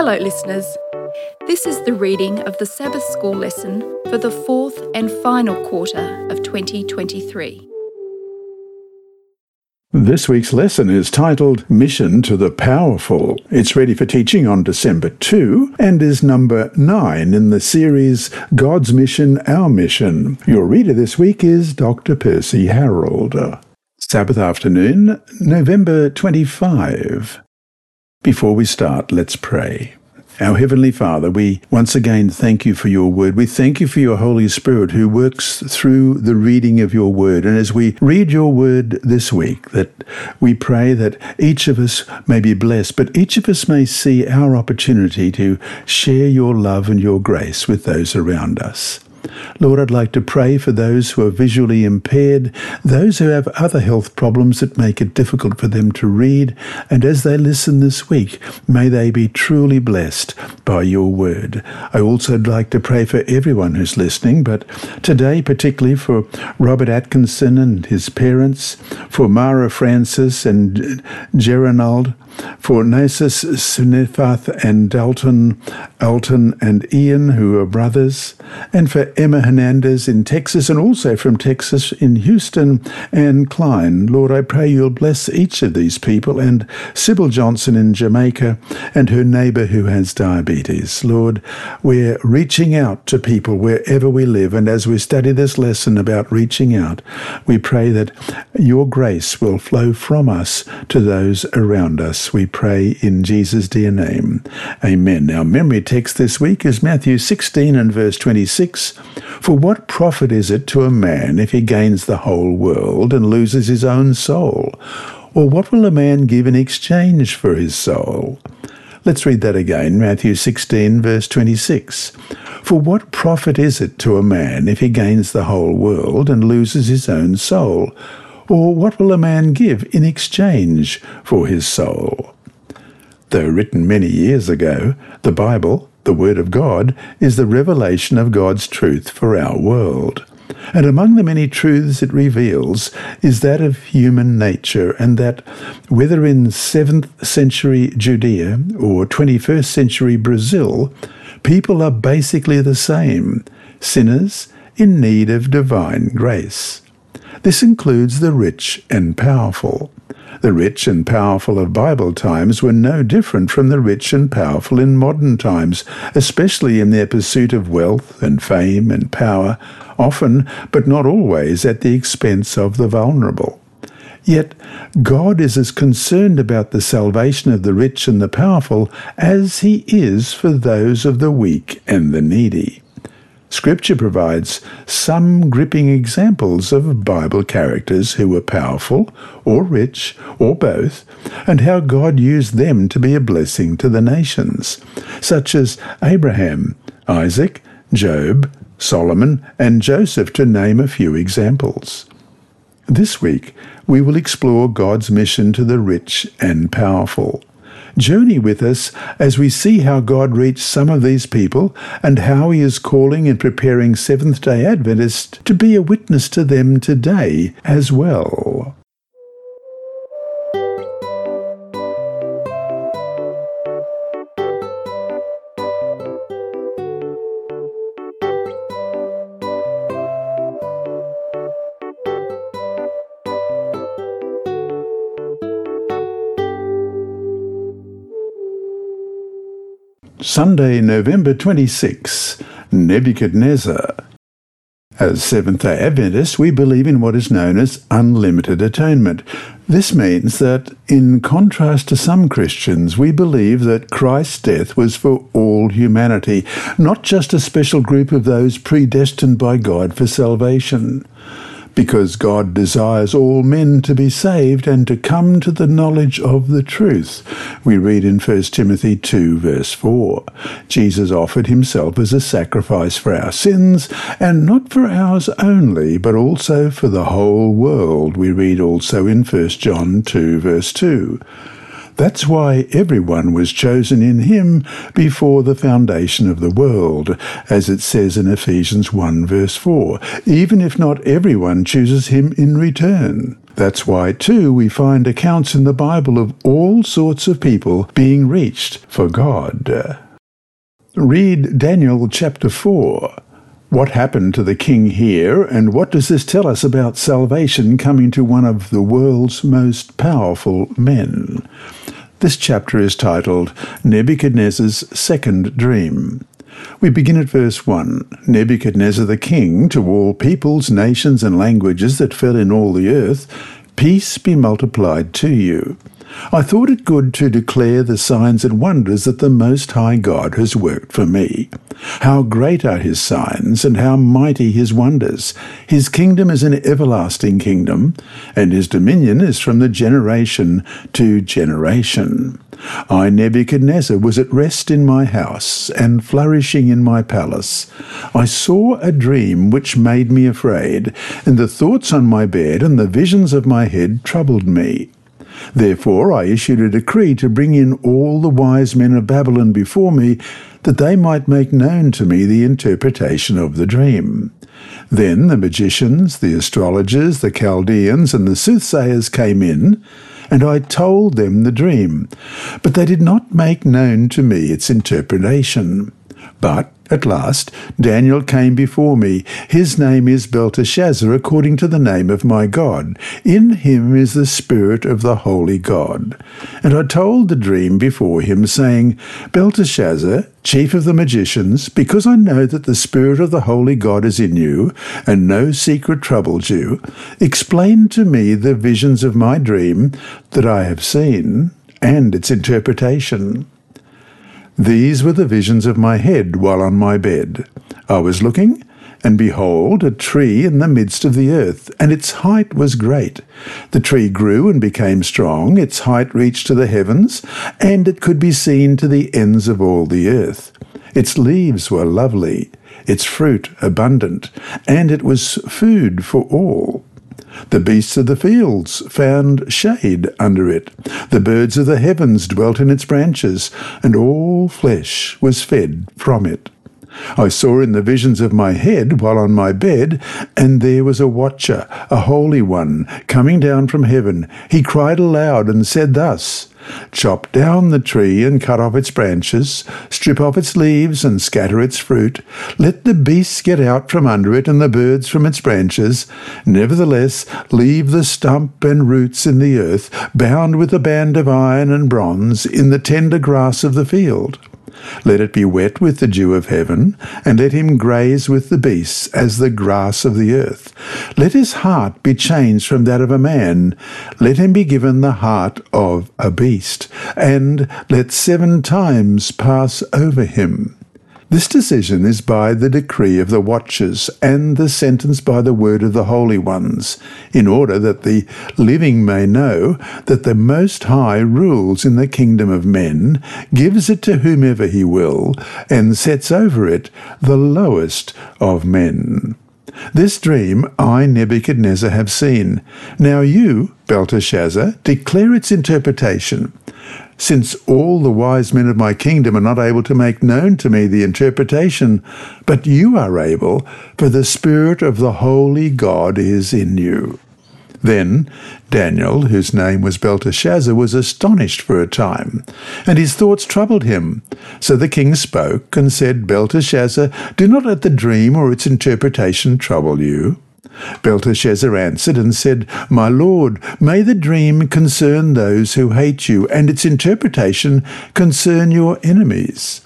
Hello, listeners. This is the reading of the Sabbath School lesson for the fourth and final quarter of 2023. This week's lesson is titled Mission to the Powerful. It's ready for teaching on December 2 and is number 9 in the series God's Mission, Our Mission. Your reader this week is Dr. Percy Harrold. Sabbath afternoon, November 25. Before we start, let's pray. Our Heavenly Father, we once again thank you for your word. We thank you for your Holy Spirit who works through the reading of your word. And as we read your word this week, that we pray that each of us may be blessed, but each of us may see our opportunity to share your love and your grace with those around us. Lord, I'd like to pray for those who are visually impaired, those who have other health problems that make it difficult for them to read, and as they listen this week, may they be truly blessed by your word. I also would like to pray for everyone who's listening, but today particularly for Robert Atkinson and his parents, for Mara Francis and Gerald, for Nasus Sunifath and Dalton, Alton and Ian, who are brothers, and for Emma Hernandez in Texas, and also from Texas in Houston, and Klein. Lord, I pray you'll bless each of these people, and Sybil Johnson in Jamaica, and her neighbour who has diabetes. Lord, we're reaching out to people wherever we live, and as we study this lesson about reaching out, we pray that your grace will flow from us to those around us we pray in Jesus' dear name. Amen. Our memory text this week is Matthew 16 and verse 26. For what profit is it to a man if he gains the whole world and loses his own soul? Or what will a man give in exchange for his soul? Let's read that again, Matthew 16, verse 26. For what profit is it to a man if he gains the whole world and loses his own soul? Or what will a man give in exchange for his soul? Though written many years ago, the Bible, the Word of God, is the revelation of God's truth for our world. And among the many truths it reveals is that of human nature, and that whether in 7th century Judea or 21st century Brazil, people are basically the same sinners in need of divine grace. This includes the rich and powerful. The rich and powerful of Bible times were no different from the rich and powerful in modern times, especially in their pursuit of wealth and fame and power, often, but not always, at the expense of the vulnerable. Yet God is as concerned about the salvation of the rich and the powerful as he is for those of the weak and the needy. Scripture provides some gripping examples of Bible characters who were powerful or rich or both, and how God used them to be a blessing to the nations, such as Abraham, Isaac, Job, Solomon, and Joseph, to name a few examples. This week, we will explore God's mission to the rich and powerful. Journey with us as we see how God reached some of these people and how He is calling and preparing Seventh day Adventists to be a witness to them today as well. Sunday, November 26, Nebuchadnezzar. As Seventh day Adventists, we believe in what is known as unlimited atonement. This means that, in contrast to some Christians, we believe that Christ's death was for all humanity, not just a special group of those predestined by God for salvation because God desires all men to be saved and to come to the knowledge of the truth. We read in 1 Timothy 2, verse 4 Jesus offered himself as a sacrifice for our sins, and not for ours only, but also for the whole world. We read also in 1 John 2, verse 2. That's why everyone was chosen in him before the foundation of the world, as it says in Ephesians 1 verse 4, even if not everyone chooses him in return. That's why, too, we find accounts in the Bible of all sorts of people being reached for God. Read Daniel chapter 4. What happened to the king here, and what does this tell us about salvation coming to one of the world's most powerful men? This chapter is titled Nebuchadnezzar's Second Dream. We begin at verse 1. Nebuchadnezzar the king, to all peoples, nations, and languages that fill in all the earth, peace be multiplied to you. I thought it good to declare the signs and wonders that the Most High God has worked for me. How great are his signs, and how mighty his wonders! His kingdom is an everlasting kingdom, and his dominion is from the generation to generation. I, Nebuchadnezzar, was at rest in my house, and flourishing in my palace. I saw a dream which made me afraid, and the thoughts on my bed and the visions of my head troubled me. Therefore I issued a decree to bring in all the wise men of Babylon before me, that they might make known to me the interpretation of the dream. Then the magicians, the astrologers, the Chaldeans, and the soothsayers came in, and I told them the dream. But they did not make known to me its interpretation. But at last, Daniel came before me. His name is Belteshazzar, according to the name of my God. In him is the Spirit of the Holy God. And I told the dream before him, saying, Belteshazzar, chief of the magicians, because I know that the Spirit of the Holy God is in you, and no secret troubles you, explain to me the visions of my dream that I have seen, and its interpretation. These were the visions of my head while on my bed. I was looking, and behold, a tree in the midst of the earth, and its height was great. The tree grew and became strong, its height reached to the heavens, and it could be seen to the ends of all the earth. Its leaves were lovely, its fruit abundant, and it was food for all. The beasts of the fields found shade under it. The birds of the heavens dwelt in its branches, and all flesh was fed from it. I saw in the visions of my head while on my bed, and there was a watcher, a holy one, coming down from heaven. He cried aloud and said thus, Chop down the tree and cut off its branches, strip off its leaves and scatter its fruit. Let the beasts get out from under it and the birds from its branches. Nevertheless, leave the stump and roots in the earth, bound with a band of iron and bronze, in the tender grass of the field. Let it be wet with the dew of heaven, and let him graze with the beasts as the grass of the earth. Let his heart be changed from that of a man. Let him be given the heart of a beast, and let seven times pass over him. This decision is by the decree of the watchers, and the sentence by the word of the holy ones, in order that the living may know that the Most High rules in the kingdom of men, gives it to whomever he will, and sets over it the lowest of men. This dream I, Nebuchadnezzar, have seen. Now you, Belteshazzar, declare its interpretation since all the wise men of my kingdom are not able to make known to me the interpretation, but you are able, for the Spirit of the Holy God is in you. Then Daniel, whose name was Belteshazzar, was astonished for a time, and his thoughts troubled him. So the king spoke and said, Belteshazzar, do not let the dream or its interpretation trouble you. Belteshazzar answered and said, My lord, may the dream concern those who hate you, and its interpretation concern your enemies.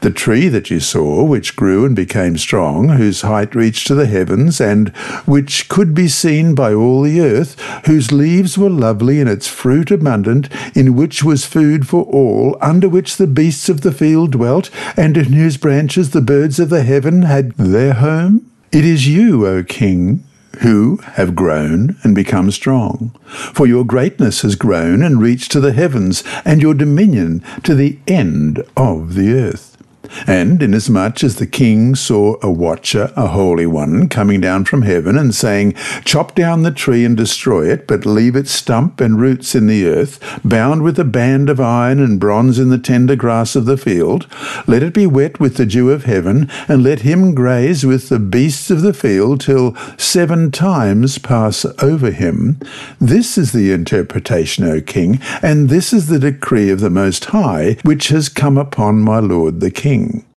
The tree that you saw, which grew and became strong, whose height reached to the heavens, and which could be seen by all the earth, whose leaves were lovely and its fruit abundant, in which was food for all, under which the beasts of the field dwelt, and in whose branches the birds of the heaven had their home? It is you, O king, who have grown and become strong. For your greatness has grown and reached to the heavens, and your dominion to the end of the earth. And inasmuch as the king saw a watcher, a holy one, coming down from heaven and saying, Chop down the tree and destroy it, but leave its stump and roots in the earth, bound with a band of iron and bronze in the tender grass of the field, let it be wet with the dew of heaven, and let him graze with the beasts of the field till seven times pass over him. This is the interpretation, O king, and this is the decree of the Most High, which has come upon my lord the king king.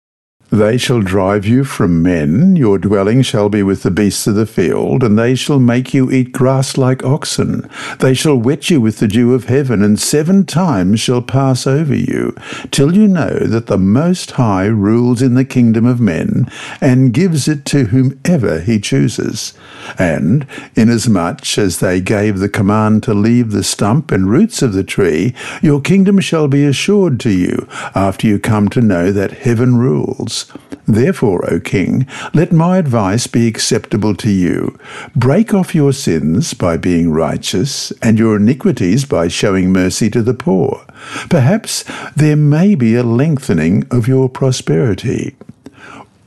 They shall drive you from men, your dwelling shall be with the beasts of the field, and they shall make you eat grass like oxen. They shall wet you with the dew of heaven, and seven times shall pass over you, till you know that the Most High rules in the kingdom of men, and gives it to whomever he chooses. And, inasmuch as they gave the command to leave the stump and roots of the tree, your kingdom shall be assured to you, after you come to know that heaven rules. Therefore, O king, let my advice be acceptable to you. Break off your sins by being righteous, and your iniquities by showing mercy to the poor. Perhaps there may be a lengthening of your prosperity.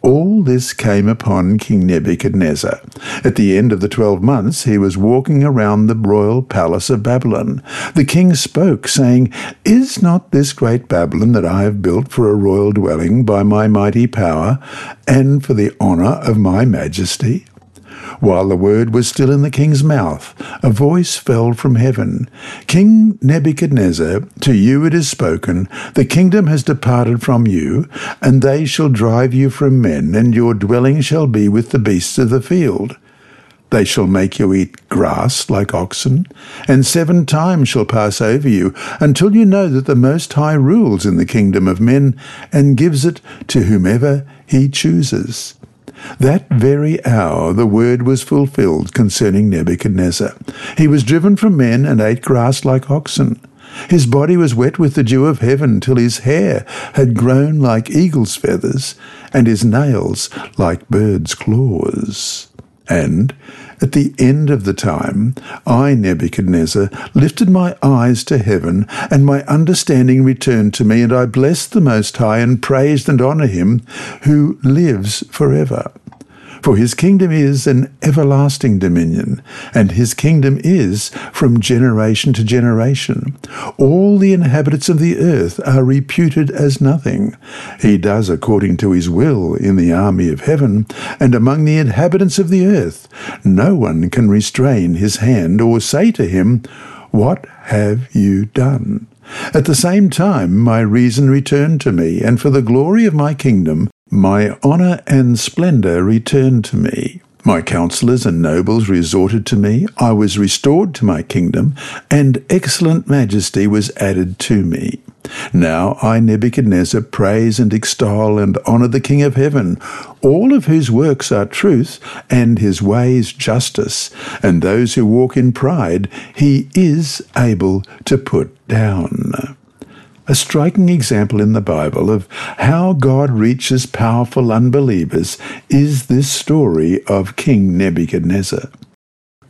All this came upon King Nebuchadnezzar. At the end of the twelve months, he was walking around the royal palace of Babylon. The king spoke, saying, Is not this great Babylon that I have built for a royal dwelling by my mighty power, and for the honour of my majesty? While the word was still in the king's mouth, a voice fell from heaven King Nebuchadnezzar, to you it is spoken, the kingdom has departed from you, and they shall drive you from men, and your dwelling shall be with the beasts of the field. They shall make you eat grass like oxen, and seven times shall pass over you, until you know that the Most High rules in the kingdom of men, and gives it to whomever he chooses. That very hour the word was fulfilled concerning Nebuchadnezzar. He was driven from men and ate grass like oxen. His body was wet with the dew of heaven till his hair had grown like eagle's feathers, and his nails like birds' claws. And at the end of the time, I, Nebuchadnezzar, lifted my eyes to heaven, and my understanding returned to me, and I blessed the Most High, and praised and honor him who lives forever. For his kingdom is an everlasting dominion, and his kingdom is from generation to generation. All the inhabitants of the earth are reputed as nothing. He does according to his will in the army of heaven, and among the inhabitants of the earth. No one can restrain his hand or say to him, What have you done? At the same time, my reason returned to me, and for the glory of my kingdom, my honour and splendour returned to me. My counsellors and nobles resorted to me. I was restored to my kingdom, and excellent majesty was added to me. Now I, Nebuchadnezzar, praise and extol and honour the King of heaven, all of whose works are truth, and his ways justice, and those who walk in pride he is able to put down a striking example in the Bible of how God reaches powerful unbelievers is this story of King Nebuchadnezzar.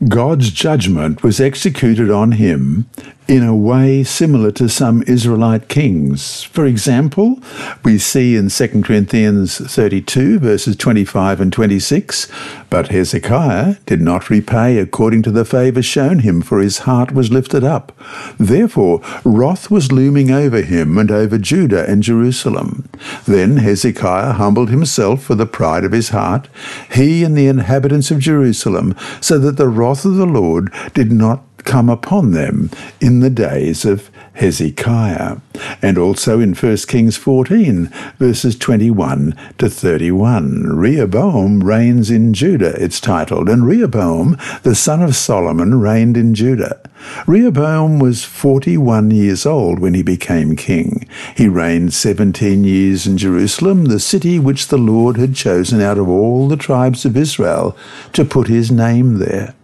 God's judgment was executed on him in a way similar to some Israelite kings. For example, we see in 2 Chronicles 32, verses 25 and 26, But Hezekiah did not repay according to the favour shown him, for his heart was lifted up. Therefore, wrath was looming over him and over Judah and Jerusalem. Then Hezekiah humbled himself for the pride of his heart, he and the inhabitants of Jerusalem, so that the wrath of the Lord did not come upon them in the days of Hezekiah. And also in 1 Kings 14, verses 21 to 31. Rehoboam reigns in Judah, it's titled, and Rehoboam, the son of Solomon, reigned in Judah. Rehoboam was 41 years old when he became king. He reigned 17 years in Jerusalem, the city which the Lord had chosen out of all the tribes of Israel to put his name there.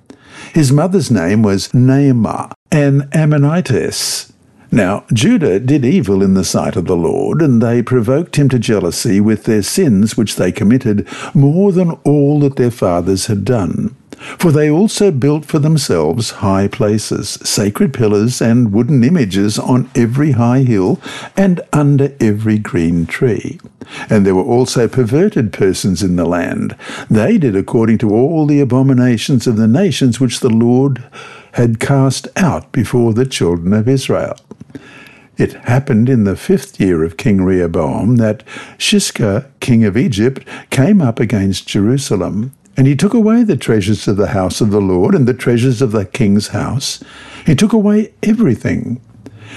His mother's name was Naamah, an Ammonitess. Now, Judah did evil in the sight of the Lord, and they provoked him to jealousy with their sins which they committed more than all that their fathers had done. For they also built for themselves high places, sacred pillars, and wooden images on every high hill and under every green tree. And there were also perverted persons in the land. They did according to all the abominations of the nations which the Lord had cast out before the children of Israel. It happened in the fifth year of King Rehoboam that Shishak, king of Egypt, came up against Jerusalem. And he took away the treasures of the house of the Lord and the treasures of the king's house. He took away everything.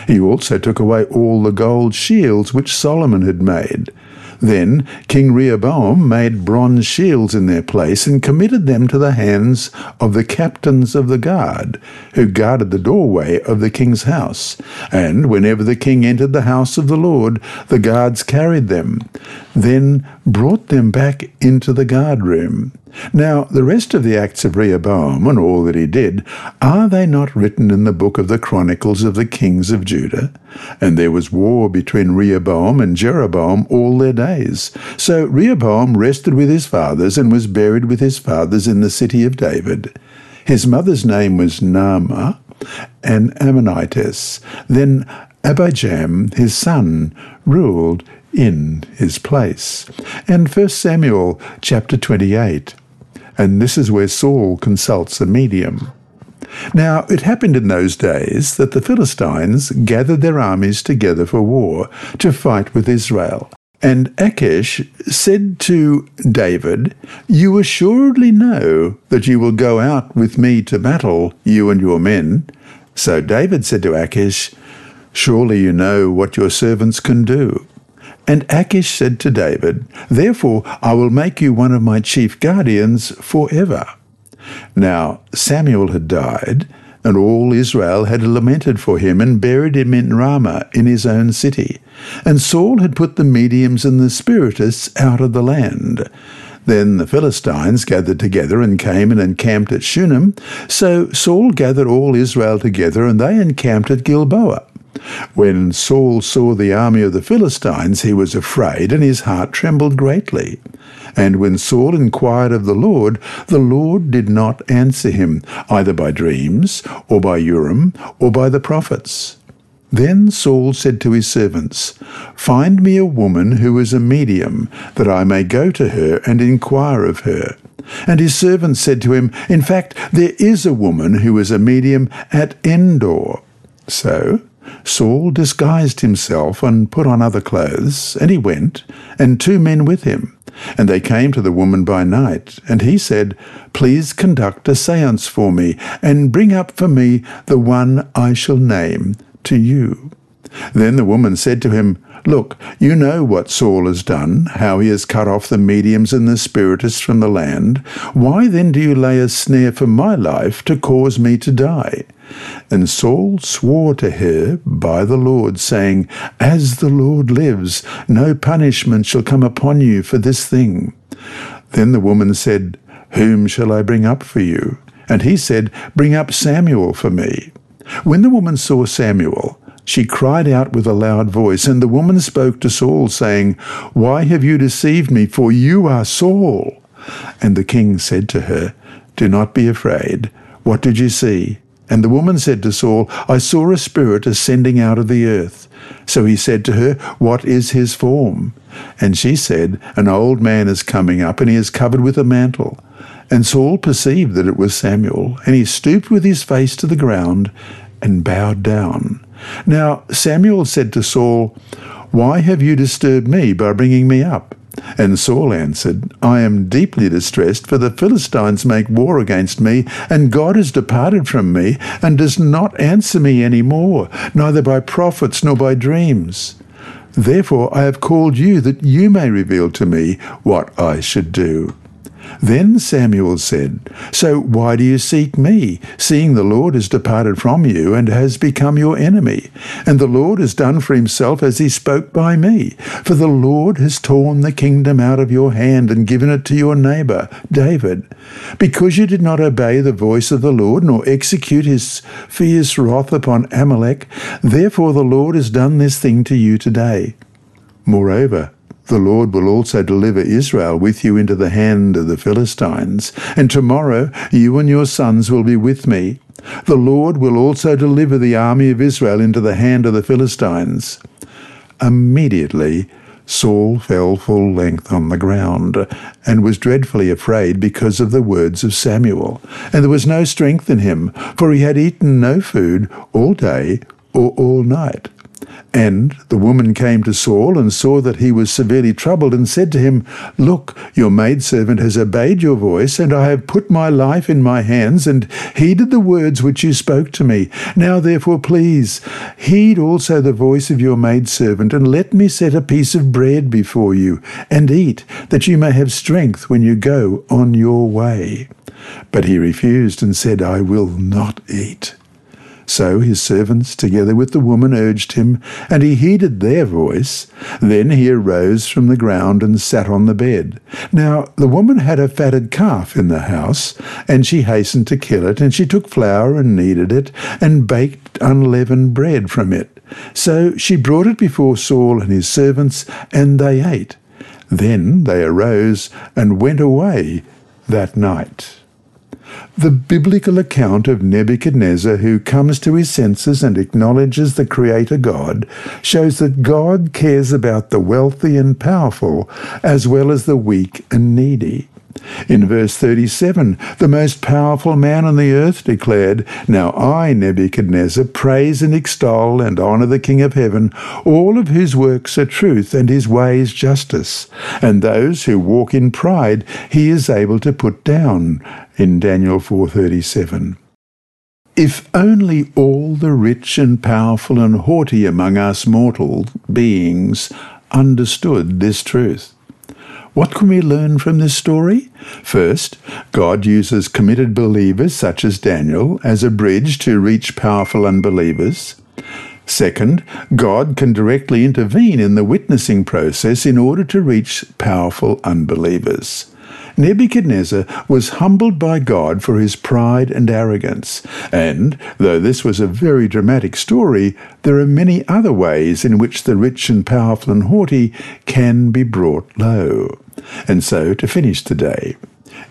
He also took away all the gold shields which Solomon had made. Then King Rehoboam made bronze shields in their place and committed them to the hands of the captains of the guard, who guarded the doorway of the king's house. And whenever the king entered the house of the Lord, the guards carried them, then brought them back into the guard room. Now, the rest of the acts of Rehoboam and all that he did, are they not written in the book of the Chronicles of the kings of Judah? And there was war between Rehoboam and Jeroboam all their days. So Rehoboam rested with his fathers and was buried with his fathers in the city of David. His mother's name was Naamah, an Ammonitess. Then Abijam, his son, ruled in his place. And 1 Samuel chapter 28 and this is where Saul consults a medium. Now, it happened in those days that the Philistines gathered their armies together for war to fight with Israel. And Achish said to David, You assuredly know that you will go out with me to battle, you and your men. So David said to Achish, Surely you know what your servants can do. And Achish said to David, Therefore I will make you one of my chief guardians forever. Now Samuel had died, and all Israel had lamented for him and buried him in Ramah in his own city. And Saul had put the mediums and the spiritists out of the land. Then the Philistines gathered together and came and encamped at Shunem. So Saul gathered all Israel together, and they encamped at Gilboa. When Saul saw the army of the Philistines, he was afraid, and his heart trembled greatly. And when Saul inquired of the Lord, the Lord did not answer him, either by dreams, or by Urim, or by the prophets. Then Saul said to his servants, Find me a woman who is a medium, that I may go to her and inquire of her. And his servants said to him, In fact, there is a woman who is a medium at Endor. So Saul disguised himself and put on other clothes, and he went, and two men with him. And they came to the woman by night, and he said, Please conduct a seance for me, and bring up for me the one I shall name to you. Then the woman said to him, Look, you know what Saul has done, how he has cut off the mediums and the spiritists from the land. Why then do you lay a snare for my life to cause me to die? And Saul swore to her by the Lord, saying, As the Lord lives, no punishment shall come upon you for this thing. Then the woman said, Whom shall I bring up for you? And he said, Bring up Samuel for me. When the woman saw Samuel, she cried out with a loud voice, and the woman spoke to Saul, saying, Why have you deceived me? For you are Saul. And the king said to her, Do not be afraid. What did you see? And the woman said to Saul, I saw a spirit ascending out of the earth. So he said to her, What is his form? And she said, An old man is coming up, and he is covered with a mantle. And Saul perceived that it was Samuel, and he stooped with his face to the ground and bowed down. Now Samuel said to Saul, Why have you disturbed me by bringing me up? And Saul answered, I am deeply distressed, for the Philistines make war against me, and God has departed from me, and does not answer me any more, neither by prophets nor by dreams. Therefore I have called you, that you may reveal to me what I should do. Then Samuel said, So why do you seek me, seeing the Lord has departed from you and has become your enemy? And the Lord has done for himself as he spoke by me. For the Lord has torn the kingdom out of your hand and given it to your neighbor, David. Because you did not obey the voice of the Lord, nor execute his fierce wrath upon Amalek, therefore the Lord has done this thing to you today. Moreover, the Lord will also deliver Israel with you into the hand of the Philistines, and tomorrow you and your sons will be with me. The Lord will also deliver the army of Israel into the hand of the Philistines. Immediately Saul fell full length on the ground, and was dreadfully afraid because of the words of Samuel. And there was no strength in him, for he had eaten no food all day or all night. And the woman came to Saul and saw that he was severely troubled and said to him, Look, your maidservant has obeyed your voice, and I have put my life in my hands and heeded the words which you spoke to me. Now therefore, please, heed also the voice of your maidservant, and let me set a piece of bread before you, and eat, that you may have strength when you go on your way. But he refused and said, I will not eat. So his servants, together with the woman, urged him, and he heeded their voice. Then he arose from the ground and sat on the bed. Now the woman had a fatted calf in the house, and she hastened to kill it, and she took flour and kneaded it, and baked unleavened bread from it. So she brought it before Saul and his servants, and they ate. Then they arose and went away that night. The biblical account of Nebuchadnezzar, who comes to his senses and acknowledges the Creator God, shows that God cares about the wealthy and powerful as well as the weak and needy. In verse 37, the most powerful man on the earth declared, Now I, Nebuchadnezzar, praise and extol and honour the King of heaven, all of whose works are truth and his ways justice. And those who walk in pride he is able to put down. In Daniel 437. If only all the rich and powerful and haughty among us mortal beings understood this truth. What can we learn from this story? First, God uses committed believers such as Daniel as a bridge to reach powerful unbelievers. Second, God can directly intervene in the witnessing process in order to reach powerful unbelievers. Nebuchadnezzar was humbled by God for his pride and arrogance, and, though this was a very dramatic story, there are many other ways in which the rich and powerful and haughty can be brought low. And so, to finish today,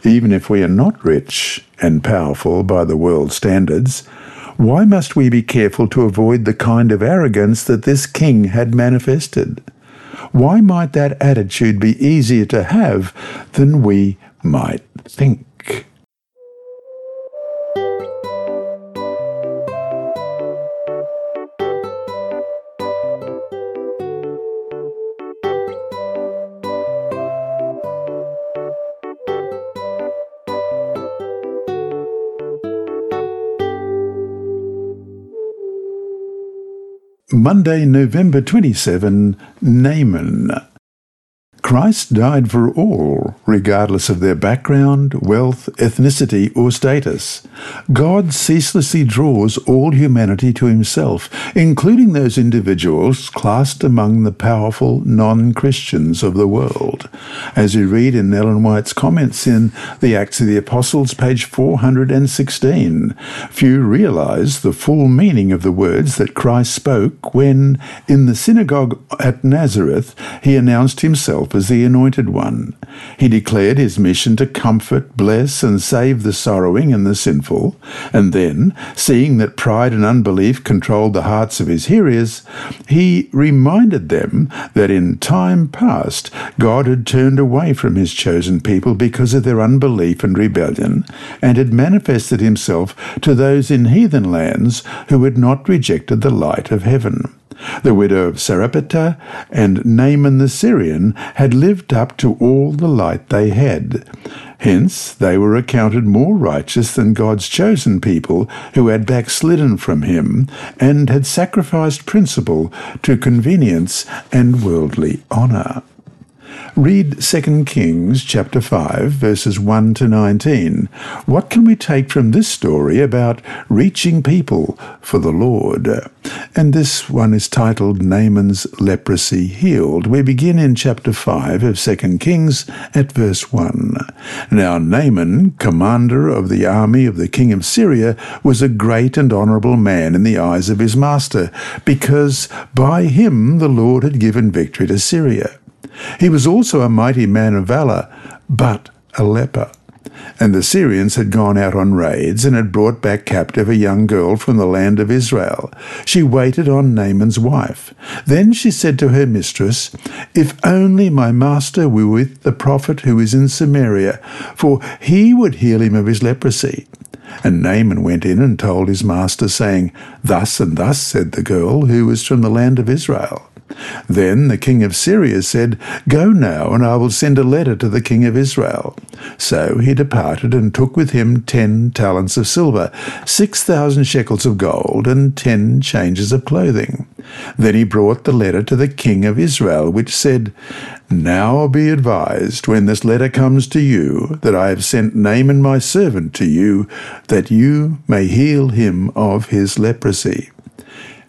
even if we are not rich and powerful by the world's standards, why must we be careful to avoid the kind of arrogance that this king had manifested? Why might that attitude be easier to have than we might think? Monday, November 27, Naaman. Christ died for all, regardless of their background, wealth, ethnicity, or status. God ceaselessly draws all humanity to himself, including those individuals classed among the powerful non-Christians of the world. As you read in Ellen White's comments in the Acts of the Apostles, page 416, few realize the full meaning of the words that Christ spoke when, in the synagogue at Nazareth, he announced himself as the Anointed One. He declared his mission to comfort, bless, and save the sorrowing and the sinful, and then, seeing that pride and unbelief controlled the hearts of his hearers, he reminded them that in time past God had turned away from his chosen people because of their unbelief and rebellion, and had manifested himself to those in heathen lands who had not rejected the light of heaven. The widow of Sarepta and Naaman the Syrian had lived up to all the light they had. Hence, they were accounted more righteous than God's chosen people who had backslidden from him and had sacrificed principle to convenience and worldly honour. Read 2 Kings chapter 5 verses 1 to 19. What can we take from this story about reaching people for the Lord? And this one is titled Naaman's Leprosy Healed. We begin in chapter 5 of 2 Kings at verse 1. Now Naaman, commander of the army of the king of Syria, was a great and honourable man in the eyes of his master, because by him the Lord had given victory to Syria. He was also a mighty man of valour, but a leper. And the Syrians had gone out on raids and had brought back captive a young girl from the land of Israel. She waited on Naaman's wife. Then she said to her mistress, If only my master were with the prophet who is in Samaria, for he would heal him of his leprosy. And Naaman went in and told his master, saying, Thus and thus said the girl who was from the land of Israel. Then the king of Syria said, Go now, and I will send a letter to the king of Israel. So he departed and took with him ten talents of silver, six thousand shekels of gold, and ten changes of clothing. Then he brought the letter to the king of Israel, which said, Now be advised, when this letter comes to you, that I have sent Naaman my servant to you, that you may heal him of his leprosy.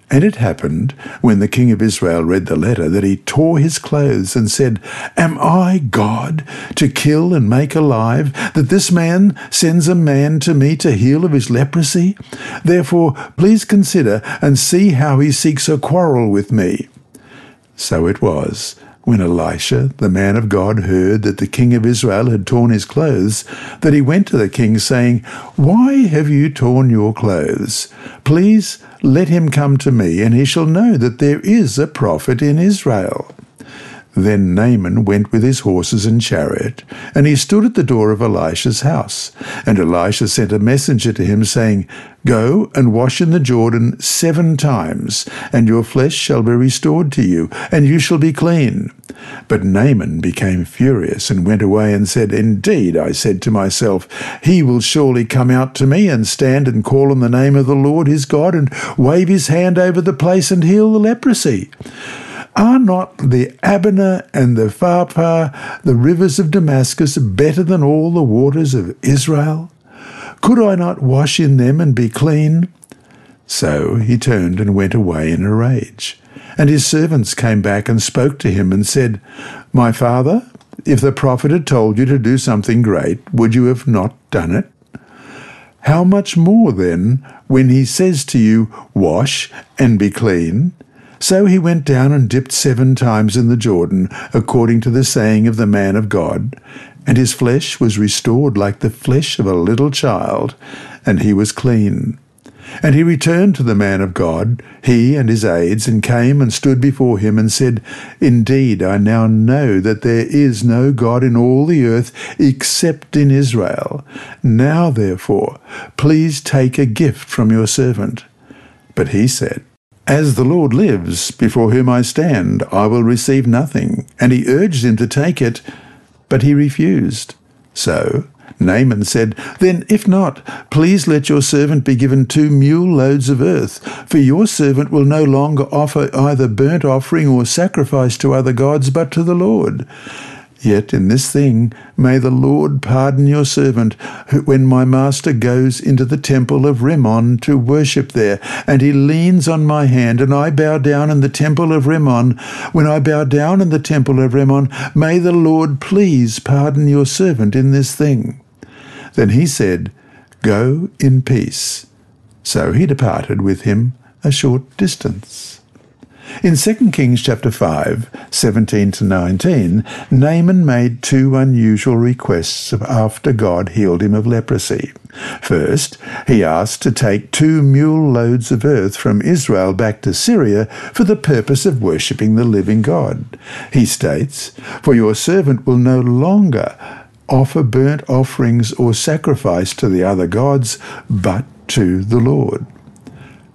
And it happened, when the king of Israel read the letter, that he tore his clothes and said, Am I God to kill and make alive, that this man sends a man to me to heal of his leprosy? Therefore, please consider and see how he seeks a quarrel with me. So it was when Elisha, the man of God, heard that the king of Israel had torn his clothes, that he went to the king, saying, Why have you torn your clothes? Please let him come to me, and he shall know that there is a prophet in Israel. Then Naaman went with his horses and chariot, and he stood at the door of Elisha's house. And Elisha sent a messenger to him, saying, Go and wash in the Jordan seven times, and your flesh shall be restored to you, and you shall be clean. But Naaman became furious and went away and said, Indeed, I said to myself, He will surely come out to me and stand and call on the name of the Lord his God and wave his hand over the place and heal the leprosy. Are not the Abana and the Pharpar, the rivers of Damascus, better than all the waters of Israel? Could I not wash in them and be clean? So he turned and went away in a rage. And his servants came back and spoke to him and said, My father, if the prophet had told you to do something great, would you have not done it? How much more then, when he says to you, Wash and be clean? So he went down and dipped seven times in the Jordan, according to the saying of the man of God, and his flesh was restored like the flesh of a little child, and he was clean. And he returned to the man of God, he and his aides, and came and stood before him and said, Indeed, I now know that there is no God in all the earth except in Israel. Now, therefore, please take a gift from your servant. But he said, as the Lord lives, before whom I stand, I will receive nothing. And he urged him to take it, but he refused. So Naaman said, Then, if not, please let your servant be given two mule loads of earth, for your servant will no longer offer either burnt offering or sacrifice to other gods, but to the Lord. Yet in this thing may the Lord pardon your servant, when my master goes into the temple of Rimmon to worship there, and he leans on my hand, and I bow down in the temple of Rimmon. When I bow down in the temple of Rimmon, may the Lord please pardon your servant in this thing. Then he said, Go in peace. So he departed with him a short distance. In 2 Kings chapter 5, 17 to 19, Naaman made two unusual requests after God healed him of leprosy. First, he asked to take two mule loads of earth from Israel back to Syria for the purpose of worshipping the living God. He states, For your servant will no longer offer burnt offerings or sacrifice to the other gods, but to the Lord.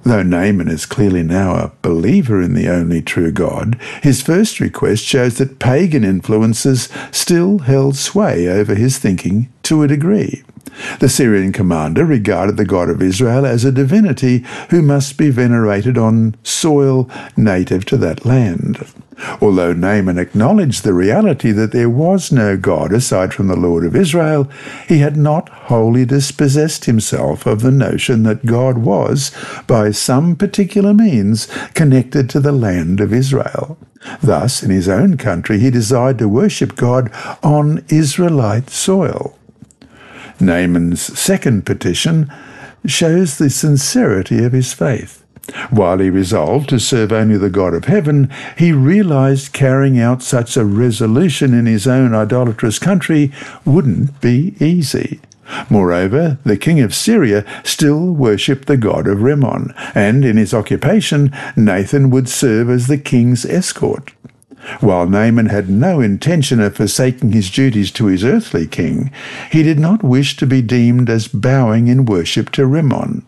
Though Naaman is clearly now a believer in the only true God, his first request shows that pagan influences still held sway over his thinking to a degree. The Syrian commander regarded the God of Israel as a divinity who must be venerated on soil native to that land. Although Naaman acknowledged the reality that there was no God aside from the Lord of Israel, he had not wholly dispossessed himself of the notion that God was, by some particular means, connected to the land of Israel. Thus, in his own country, he desired to worship God on Israelite soil. Naaman's second petition shows the sincerity of his faith. While he resolved to serve only the God of heaven, he realized carrying out such a resolution in his own idolatrous country wouldn't be easy. Moreover, the king of Syria still worshipped the god of Rimmon, and in his occupation, Naaman would serve as the king's escort. While Naaman had no intention of forsaking his duties to his earthly king, he did not wish to be deemed as bowing in worship to Rimmon.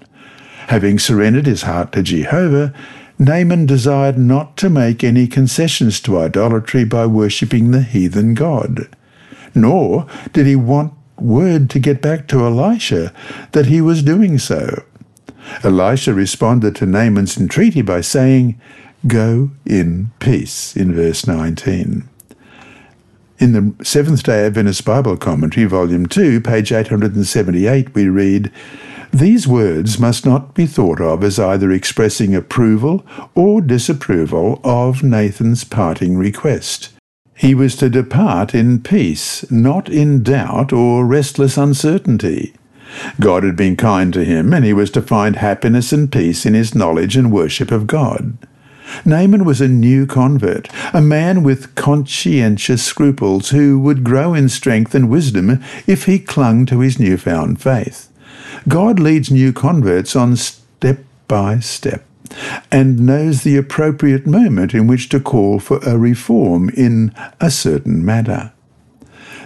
Having surrendered his heart to Jehovah, Naaman desired not to make any concessions to idolatry by worshipping the heathen god. Nor did he want word to get back to Elisha that he was doing so. Elisha responded to Naaman's entreaty by saying, Go in peace, in verse 19. In the Seventh day Adventist Bible Commentary, Volume 2, page 878, we read, These words must not be thought of as either expressing approval or disapproval of Naaman's parting request. He was to depart in peace, not in doubt or restless uncertainty. God had been kind to him, and he was to find happiness and peace in his knowledge and worship of God. Naaman was a new convert, a man with conscientious scruples who would grow in strength and wisdom if he clung to his newfound faith. God leads new converts on step by step and knows the appropriate moment in which to call for a reform in a certain matter.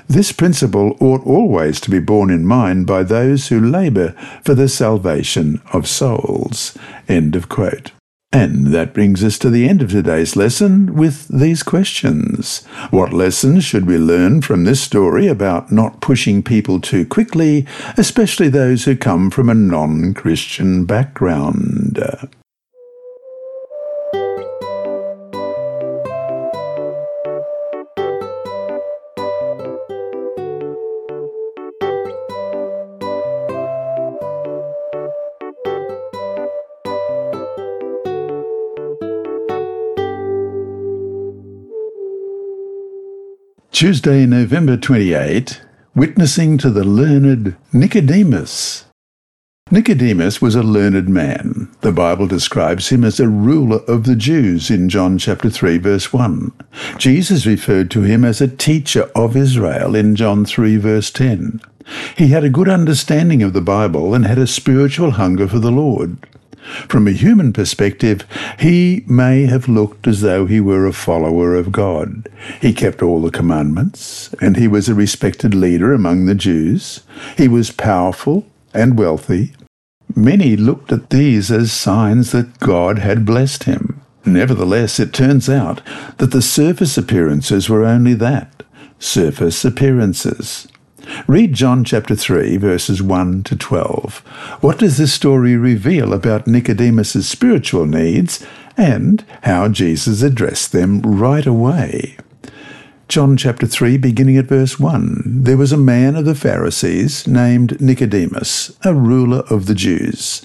This principle ought always to be borne in mind by those who labour for the salvation of souls. End of quote. And that brings us to the end of today's lesson with these questions. What lessons should we learn from this story about not pushing people too quickly, especially those who come from a non Christian background? Tuesday, November 28, witnessing to the learned Nicodemus. Nicodemus was a learned man. The Bible describes him as a ruler of the Jews in John chapter 3 verse 1. Jesus referred to him as a teacher of Israel in John 3 verse 10. He had a good understanding of the Bible and had a spiritual hunger for the Lord. From a human perspective, he may have looked as though he were a follower of God. He kept all the commandments, and he was a respected leader among the Jews. He was powerful and wealthy. Many looked at these as signs that God had blessed him. Nevertheless, it turns out that the surface appearances were only that surface appearances. Read John chapter 3, verses 1 to 12. What does this story reveal about Nicodemus' spiritual needs and how Jesus addressed them right away? John chapter 3, beginning at verse 1. There was a man of the Pharisees named Nicodemus, a ruler of the Jews.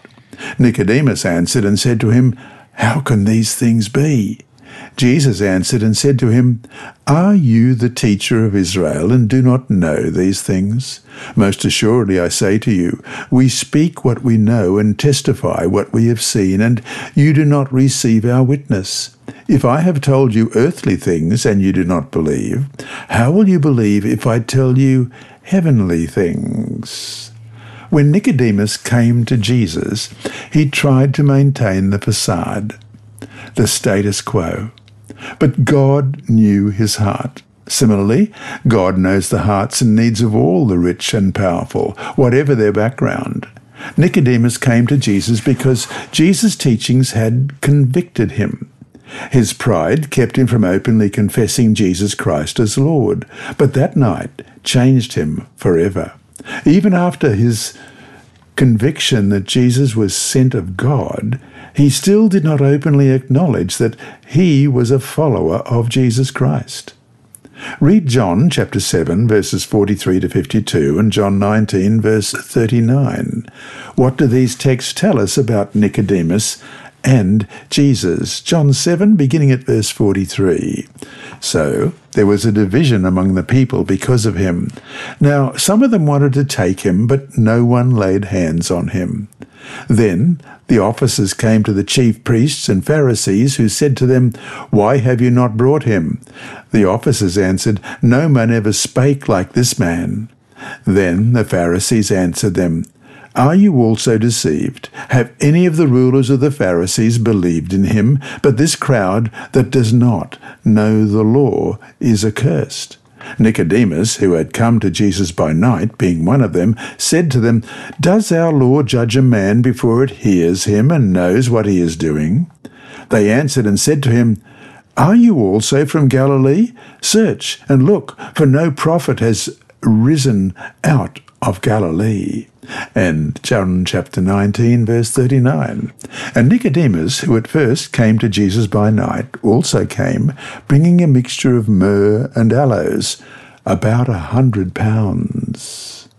Nicodemus answered and said to him, How can these things be? Jesus answered and said to him, Are you the teacher of Israel and do not know these things? Most assuredly I say to you, we speak what we know and testify what we have seen, and you do not receive our witness. If I have told you earthly things and you do not believe, how will you believe if I tell you heavenly things? When Nicodemus came to Jesus, he tried to maintain the facade. the status quo. But God knew his heart. Similarly, God knows the hearts and needs of all the rich and powerful, whatever their background. Nicodemus came to Jesus because Jesus' teachings had convicted him. His pride kept him from openly confessing Jesus Christ as Lord, but that night changed him forever. Even after his conviction that Jesus was sent of God, he still did not openly acknowledge that he was a follower of Jesus Christ. Read John chapter 7 verses 43 to 52 and John 19 verse 39. What do these texts tell us about Nicodemus and Jesus. John 7, beginning at verse 43. So there was a division among the people because of him. Now some of them wanted to take him, but no one laid hands on him. Then the officers came to the chief priests and Pharisees, who said to them, Why have you not brought him? The officers answered, No man ever spake like this man. Then the Pharisees answered them, are you also deceived? Have any of the rulers of the Pharisees believed in him? But this crowd that does not know the law is accursed. Nicodemus, who had come to Jesus by night, being one of them, said to them, Does our law judge a man before it hears him and knows what he is doing? They answered and said to him, Are you also from Galilee? Search and look, for no prophet has risen out of Galilee and John chapter 19, verse 39. And Nicodemus, who at first came to Jesus by night, also came, bringing a mixture of myrrh and aloes, about a hundred pounds.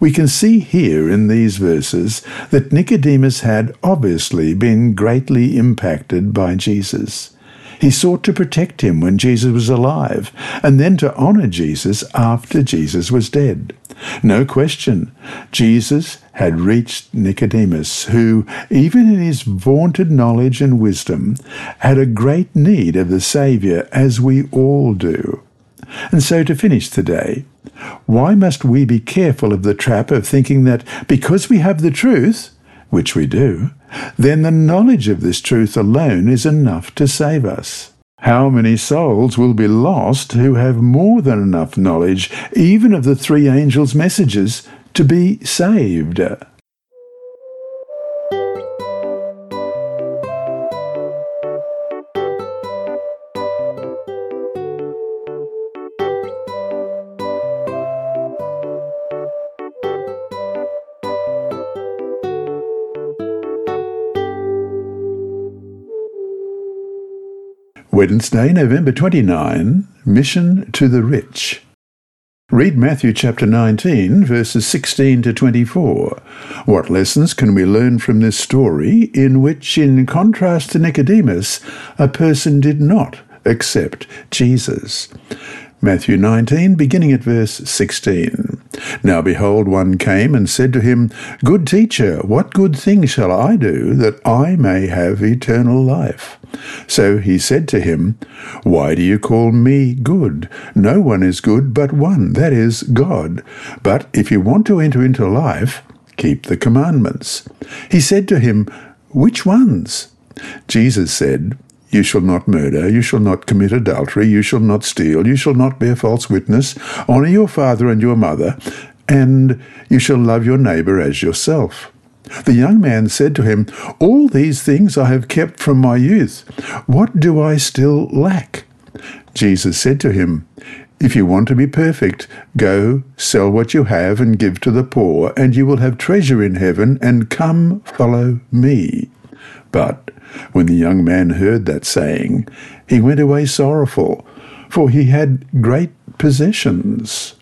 We can see here in these verses that Nicodemus had obviously been greatly impacted by Jesus. He sought to protect him when Jesus was alive, and then to honor Jesus after Jesus was dead. No question, Jesus had reached Nicodemus, who, even in his vaunted knowledge and wisdom, had a great need of the Saviour, as we all do. And so to finish today, why must we be careful of the trap of thinking that because we have the truth, which we do, then the knowledge of this truth alone is enough to save us. How many souls will be lost who have more than enough knowledge, even of the three angels' messages, to be saved? Wednesday, November 29, Mission to the Rich. Read Matthew chapter 19, verses 16 to 24. What lessons can we learn from this story in which, in contrast to Nicodemus, a person did not accept Jesus? Matthew 19, beginning at verse 16. Now behold, one came and said to him, Good teacher, what good thing shall I do that I may have eternal life? So he said to him, Why do you call me good? No one is good but one, that is, God. But if you want to enter into life, keep the commandments. He said to him, Which ones? Jesus said, you shall not murder, you shall not commit adultery, you shall not steal, you shall not bear false witness, honour your father and your mother, and you shall love your neighbour as yourself. The young man said to him, All these things I have kept from my youth. What do I still lack? Jesus said to him, If you want to be perfect, go, sell what you have and give to the poor, and you will have treasure in heaven, and come follow me. But when the young man heard that saying, he went away sorrowful, for he had great possessions.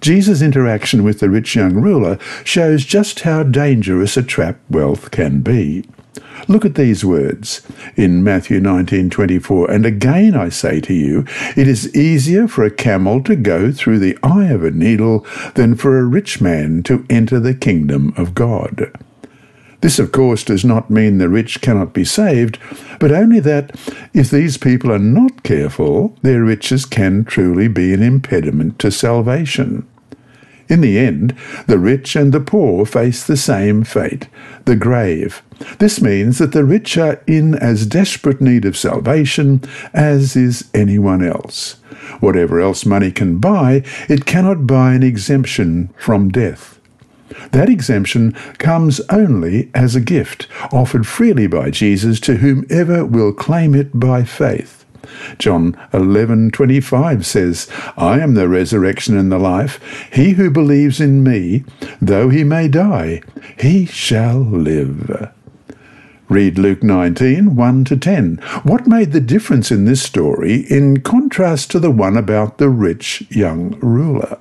Jesus' interaction with the rich young ruler shows just how dangerous a trap wealth can be. Look at these words in Matthew 19:24 and again I say to you it is easier for a camel to go through the eye of a needle than for a rich man to enter the kingdom of God. This, of course, does not mean the rich cannot be saved, but only that if these people are not careful, their riches can truly be an impediment to salvation. In the end, the rich and the poor face the same fate, the grave. This means that the rich are in as desperate need of salvation as is anyone else. Whatever else money can buy, it cannot buy an exemption from death. That exemption comes only as a gift, offered freely by Jesus to whomever will claim it by faith. John 11:25 says, "I am the resurrection and the life. He who believes in me, though he may die, he shall live." Read Luke 19, 1 to 10. What made the difference in this story in contrast to the one about the rich young ruler?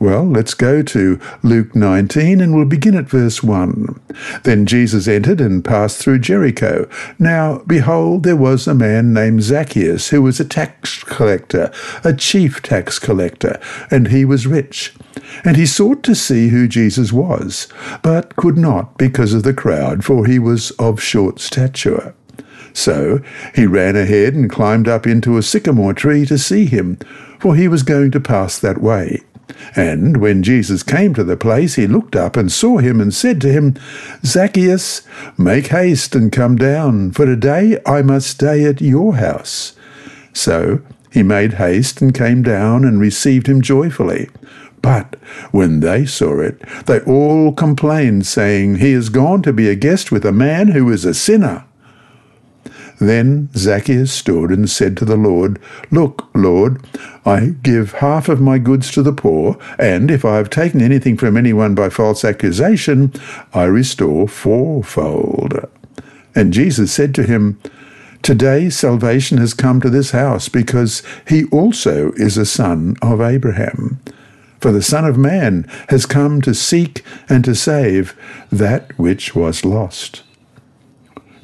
Well, let's go to Luke 19 and we'll begin at verse 1. Then Jesus entered and passed through Jericho. Now, behold, there was a man named Zacchaeus who was a tax collector, a chief tax collector, and he was rich. And he sought to see who Jesus was, but could not because of the crowd, for he was of short stature. So he ran ahead and climbed up into a sycamore tree to see him, for he was going to pass that way. And when Jesus came to the place, he looked up and saw him and said to him, Zacchaeus, make haste and come down, for today I must stay at your house. So he made haste and came down and received him joyfully. But when they saw it, they all complained, saying, He is gone to be a guest with a man who is a sinner. Then Zacchaeus stood and said to the Lord, Look, Lord, I give half of my goods to the poor, and if I have taken anything from anyone by false accusation, I restore fourfold. And Jesus said to him, Today salvation has come to this house, because he also is a son of Abraham. For the Son of Man has come to seek and to save that which was lost.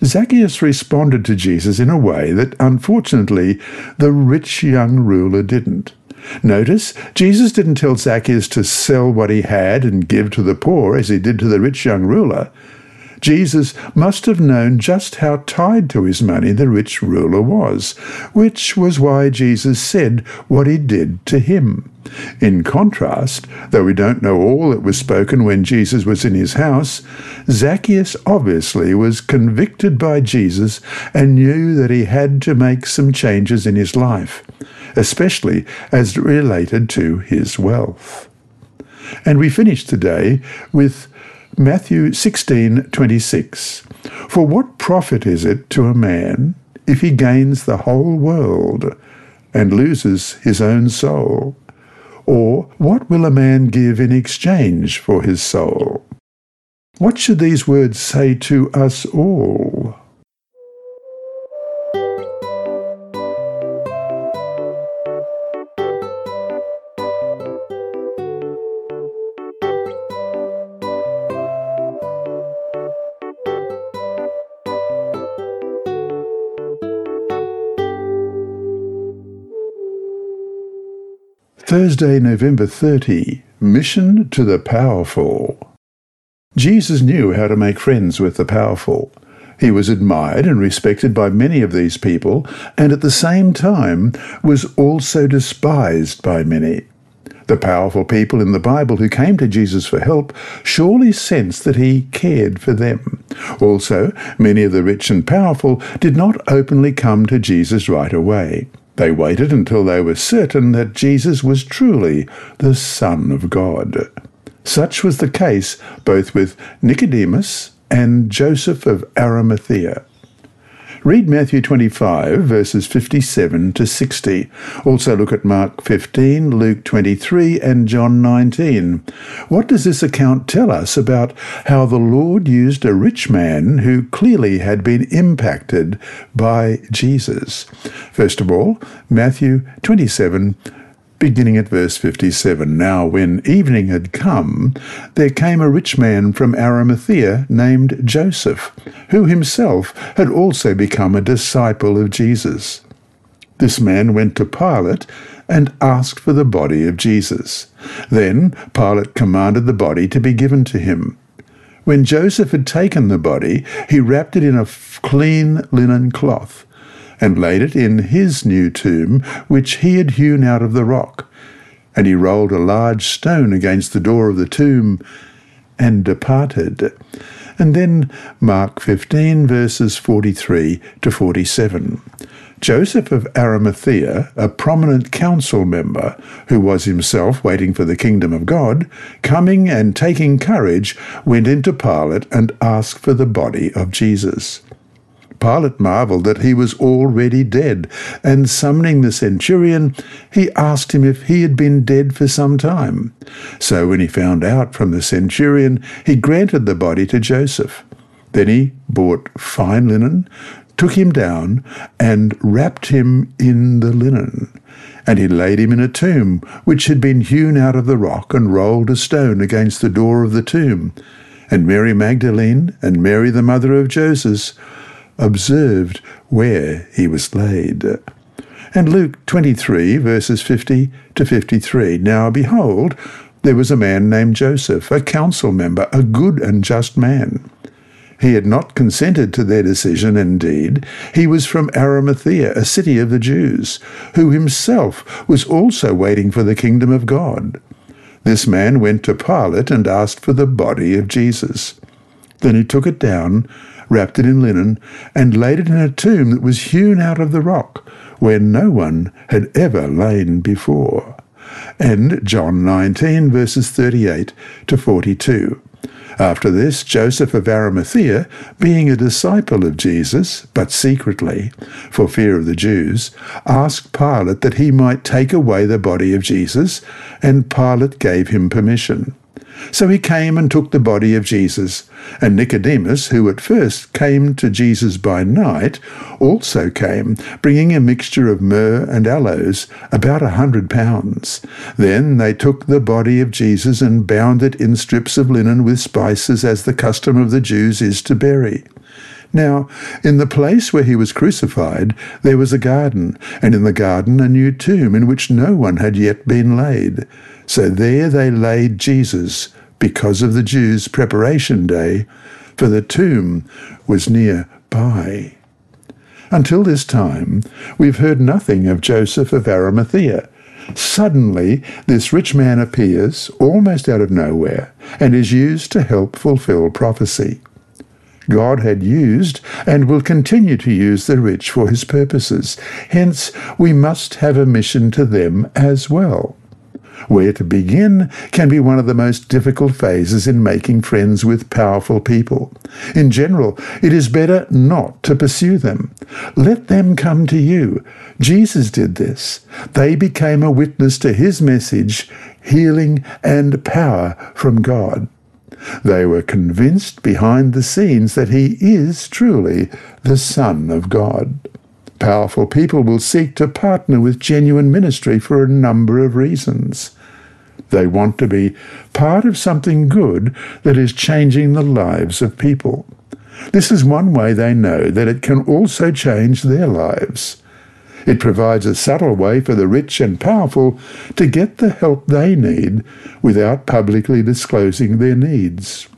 Zacchaeus responded to Jesus in a way that, unfortunately, the rich young ruler didn't. Notice, Jesus didn't tell Zacchaeus to sell what he had and give to the poor as he did to the rich young ruler. Jesus must have known just how tied to his money the rich ruler was, which was why Jesus said what he did to him. In contrast, though we don't know all that was spoken when Jesus was in his house, Zacchaeus obviously was convicted by Jesus and knew that he had to make some changes in his life, especially as related to his wealth. And we finish today with Matthew 16:26 For what profit is it to a man if he gains the whole world and loses his own soul? Or what will a man give in exchange for his soul? What should these words say to us all? Thursday, November 30. Mission to the Powerful. Jesus knew how to make friends with the powerful. He was admired and respected by many of these people, and at the same time was also despised by many. The powerful people in the Bible who came to Jesus for help surely sensed that he cared for them. Also, many of the rich and powerful did not openly come to Jesus right away. They waited until they were certain that Jesus was truly the Son of God. Such was the case both with Nicodemus and Joseph of Arimathea. Read Matthew 25, verses 57 to 60. Also look at Mark 15, Luke 23, and John 19. What does this account tell us about how the Lord used a rich man who clearly had been impacted by Jesus? First of all, Matthew 27, beginning at verse 57. Now, when evening had come, there came a rich man from Arimathea named Joseph, who himself had also become a disciple of Jesus. This man went to Pilate and asked for the body of Jesus. Then Pilate commanded the body to be given to him. When Joseph had taken the body, he wrapped it in a clean linen cloth and laid it in his new tomb, which he had hewn out of the rock. And he rolled a large stone against the door of the tomb and departed. And then Mark 15, verses 43 to 47. Joseph of Arimathea, a prominent council member who was himself waiting for the kingdom of God, coming and taking courage, went into Pilate and asked for the body of Jesus. Pilate marveled that he was already dead, and summoning the centurion, he asked him if he had been dead for some time. So when he found out from the centurion, he granted the body to Joseph. Then he bought fine linen, took him down, and wrapped him in the linen. And he laid him in a tomb, which had been hewn out of the rock, and rolled a stone against the door of the tomb. And Mary Magdalene and Mary the mother of Joseph observed where he was laid. And Luke 23, verses 50 to 53. Now behold, there was a man named Joseph, a council member, a good and just man. He had not consented to their decision, indeed. He was from Arimathea, a city of the Jews, who himself was also waiting for the kingdom of God. This man went to Pilate and asked for the body of Jesus. Then he took it down, wrapped it in linen, and laid it in a tomb that was hewn out of the rock, where no one had ever lain before. And John 19, verses 38 to 42. After this, Joseph of Arimathea, being a disciple of Jesus, but secretly, for fear of the Jews, asked Pilate that he might take away the body of Jesus, and Pilate gave him permission. So he came and took the body of Jesus. And Nicodemus, who at first came to Jesus by night, also came, bringing a mixture of myrrh and aloes, about a hundred pounds. Then they took the body of Jesus and bound it in strips of linen with spices, as the custom of the Jews is to bury. Now, in the place where he was crucified, there was a garden, and in the garden a new tomb in which no one had yet been laid. So there they laid Jesus because of the Jews' preparation day, for the tomb was near by. Until this time, we've heard nothing of Joseph of Arimathea. Suddenly, this rich man appears, almost out of nowhere, and is used to help fulfill prophecy. God had used and will continue to use the rich for his purposes. Hence, we must have a mission to them as well. Where to begin can be one of the most difficult phases in making friends with powerful people. In general, it is better not to pursue them. Let them come to you. Jesus did this. They became a witness to his message, healing and power from God. They were convinced behind the scenes that he is truly the Son of God. Powerful people will seek to partner with genuine ministry for a number of reasons. They want to be part of something good that is changing the lives of people. This is one way they know that it can also change their lives. It provides a subtle way for the rich and powerful to get the help they need without publicly disclosing their needs.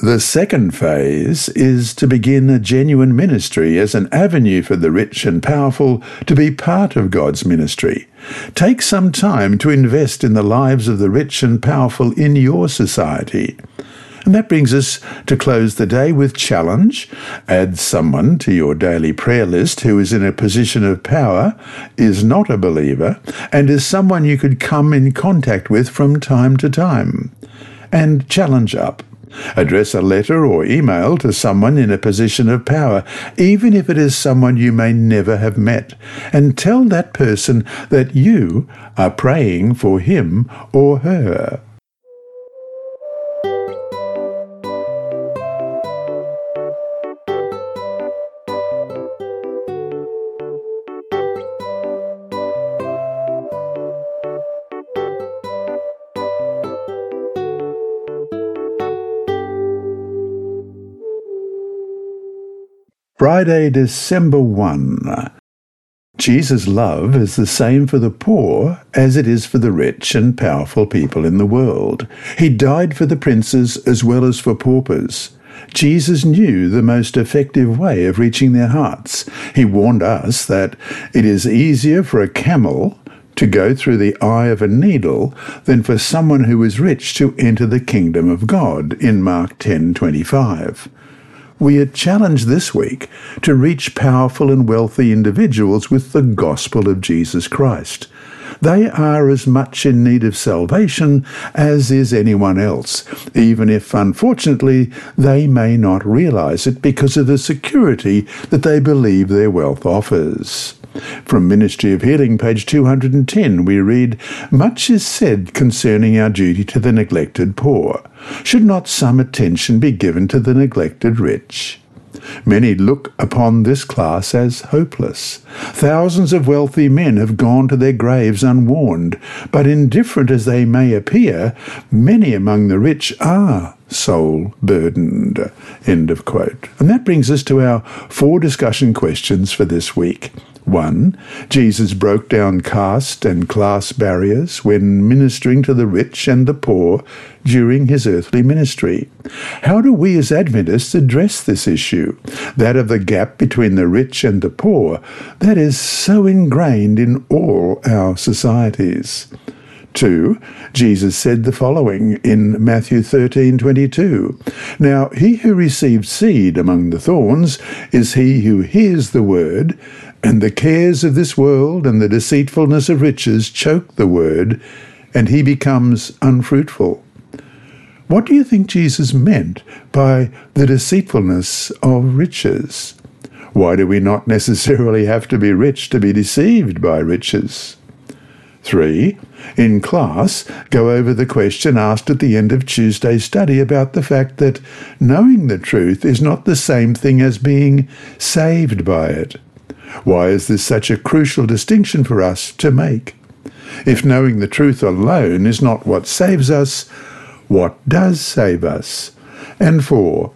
The second phase is to begin a genuine ministry as an avenue for the rich and powerful to be part of God's ministry. Take some time to invest in the lives of the rich and powerful in your society. And that brings us to close the day with challenge. Add someone to your daily prayer list who is in a position of power, is not a believer, and is someone you could come in contact with from time to time. And challenge up. Address a letter or email to someone in a position of power, even if it is someone you may never have met, and tell that person that you are praying for him or her. Friday, December 1. Jesus' love is the same for the poor as it is for the rich and powerful people in the world. He died for the princes as well as for paupers. Jesus knew the most effective way of reaching their hearts. He warned us that it is easier for a camel to go through the eye of a needle than for someone who is rich to enter the kingdom of God in Mark 10:25. We are challenged this week to reach powerful and wealthy individuals with the gospel of Jesus Christ. They are as much in need of salvation as is anyone else, even if, unfortunately, they may not realize it because of the security that they believe their wealth offers. From Ministry of Healing, page 210, we read Much is said concerning our duty to the neglected poor. Should not some attention be given to the neglected rich? Many look upon this class as hopeless. Thousands of wealthy men have gone to their graves unwarned, but indifferent as they may appear, many among the rich are soul burdened. End of quote. And that brings us to our four discussion questions for this week. 1. Jesus broke down caste and class barriers when ministering to the rich and the poor during his earthly ministry. How do we as Adventists address this issue, that of the gap between the rich and the poor, that is so ingrained in all our societies? 2, Jesus said the following in Matthew 13:22. Now, he who receives seed among the thorns is he who hears the word, and the cares of this world and the deceitfulness of riches choke the word, and he becomes unfruitful. What do you think Jesus meant by the deceitfulness of riches? Why do we not necessarily have to be rich to be deceived by riches? 3. In class, go over the question asked at the end of Tuesday's study about the fact that knowing the truth is not the same thing as being saved by it. Why is this such a crucial distinction for us to make? If knowing the truth alone is not what saves us, what does save us? And 4.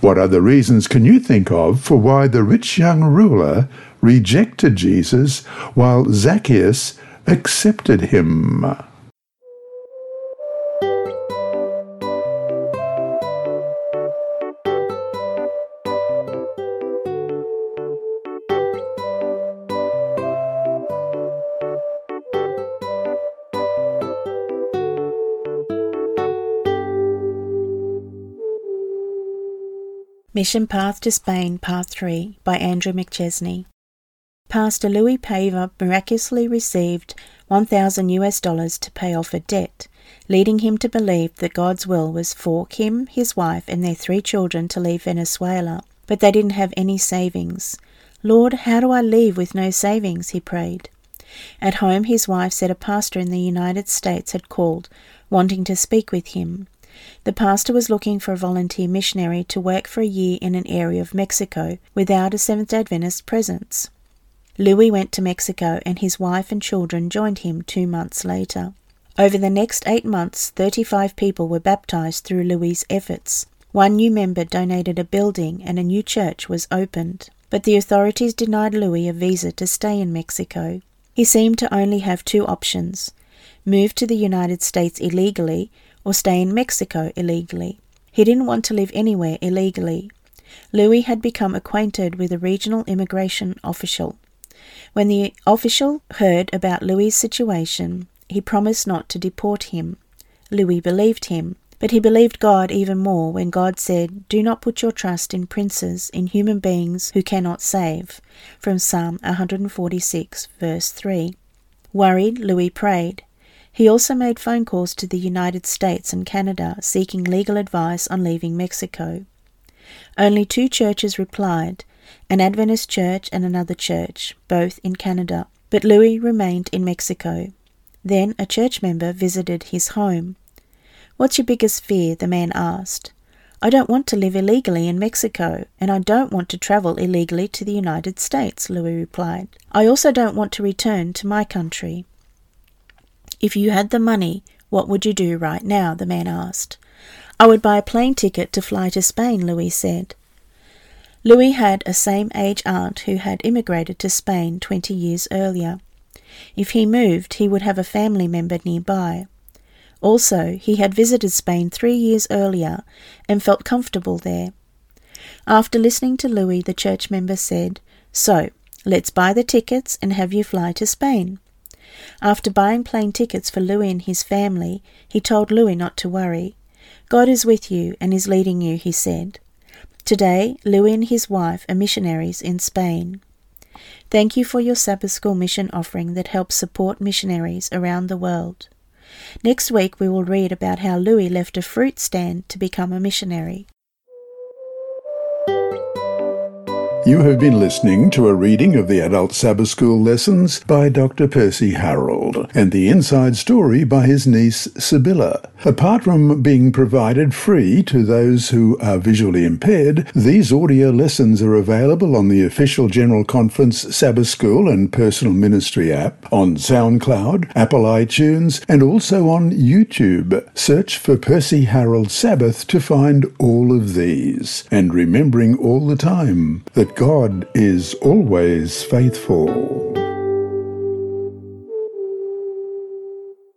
What other reasons can you think of for why the rich young ruler rejected Jesus while Zacchaeus accepted him. Mission Path to Spain, Part 3 by Andrew McChesney. Pastor Louis Paver miraculously received 1,000 US dollars to pay off a debt, leading him to believe that God's will was for him, his wife, and their three children to leave Venezuela, but they didn't have any savings. Lord, how do I leave with no savings? he prayed. At home, his wife said a pastor in the United States had called, wanting to speak with him. The pastor was looking for a volunteer missionary to work for a year in an area of Mexico without a Seventh day Adventist presence. Louis went to Mexico and his wife and children joined him two months later. Over the next eight months, 35 people were baptized through Louis's efforts. One new member donated a building and a new church was opened. But the authorities denied Louis a visa to stay in Mexico. He seemed to only have two options move to the United States illegally or stay in Mexico illegally. He didn't want to live anywhere illegally. Louis had become acquainted with a regional immigration official when the official heard about Louis's situation, he promised not to deport him. Louis believed him, but he believed God even more when God said, Do not put your trust in princes, in human beings who cannot save. From Psalm 146, verse 3. Worried, Louis prayed. He also made phone calls to the United States and Canada seeking legal advice on leaving Mexico. Only two churches replied, an Adventist church and another church, both in Canada. But Louis remained in Mexico. Then a church member visited his home. What's your biggest fear? the man asked. I don't want to live illegally in Mexico, and I don't want to travel illegally to the United States, Louis replied. I also don't want to return to my country. If you had the money, what would you do right now? the man asked. I would buy a plane ticket to fly to Spain, Louis said. Louis had a same age aunt who had immigrated to Spain 20 years earlier. If he moved, he would have a family member nearby. Also, he had visited Spain three years earlier and felt comfortable there. After listening to Louis, the church member said, So, let's buy the tickets and have you fly to Spain. After buying plane tickets for Louis and his family, he told Louis not to worry. God is with you and is leading you, he said. Today, Louis and his wife are missionaries in Spain. Thank you for your Sabbath School mission offering that helps support missionaries around the world. Next week, we will read about how Louis left a fruit stand to become a missionary. You have been listening to a reading of the Adult Sabbath School lessons by Dr. Percy Harrold and the inside story by his niece Sibylla. Apart from being provided free to those who are visually impaired, these audio lessons are available on the official General Conference Sabbath School and Personal Ministry app, on SoundCloud, Apple iTunes, and also on YouTube. Search for Percy Harrold Sabbath to find all of these. And remembering all the time that God is always faithful.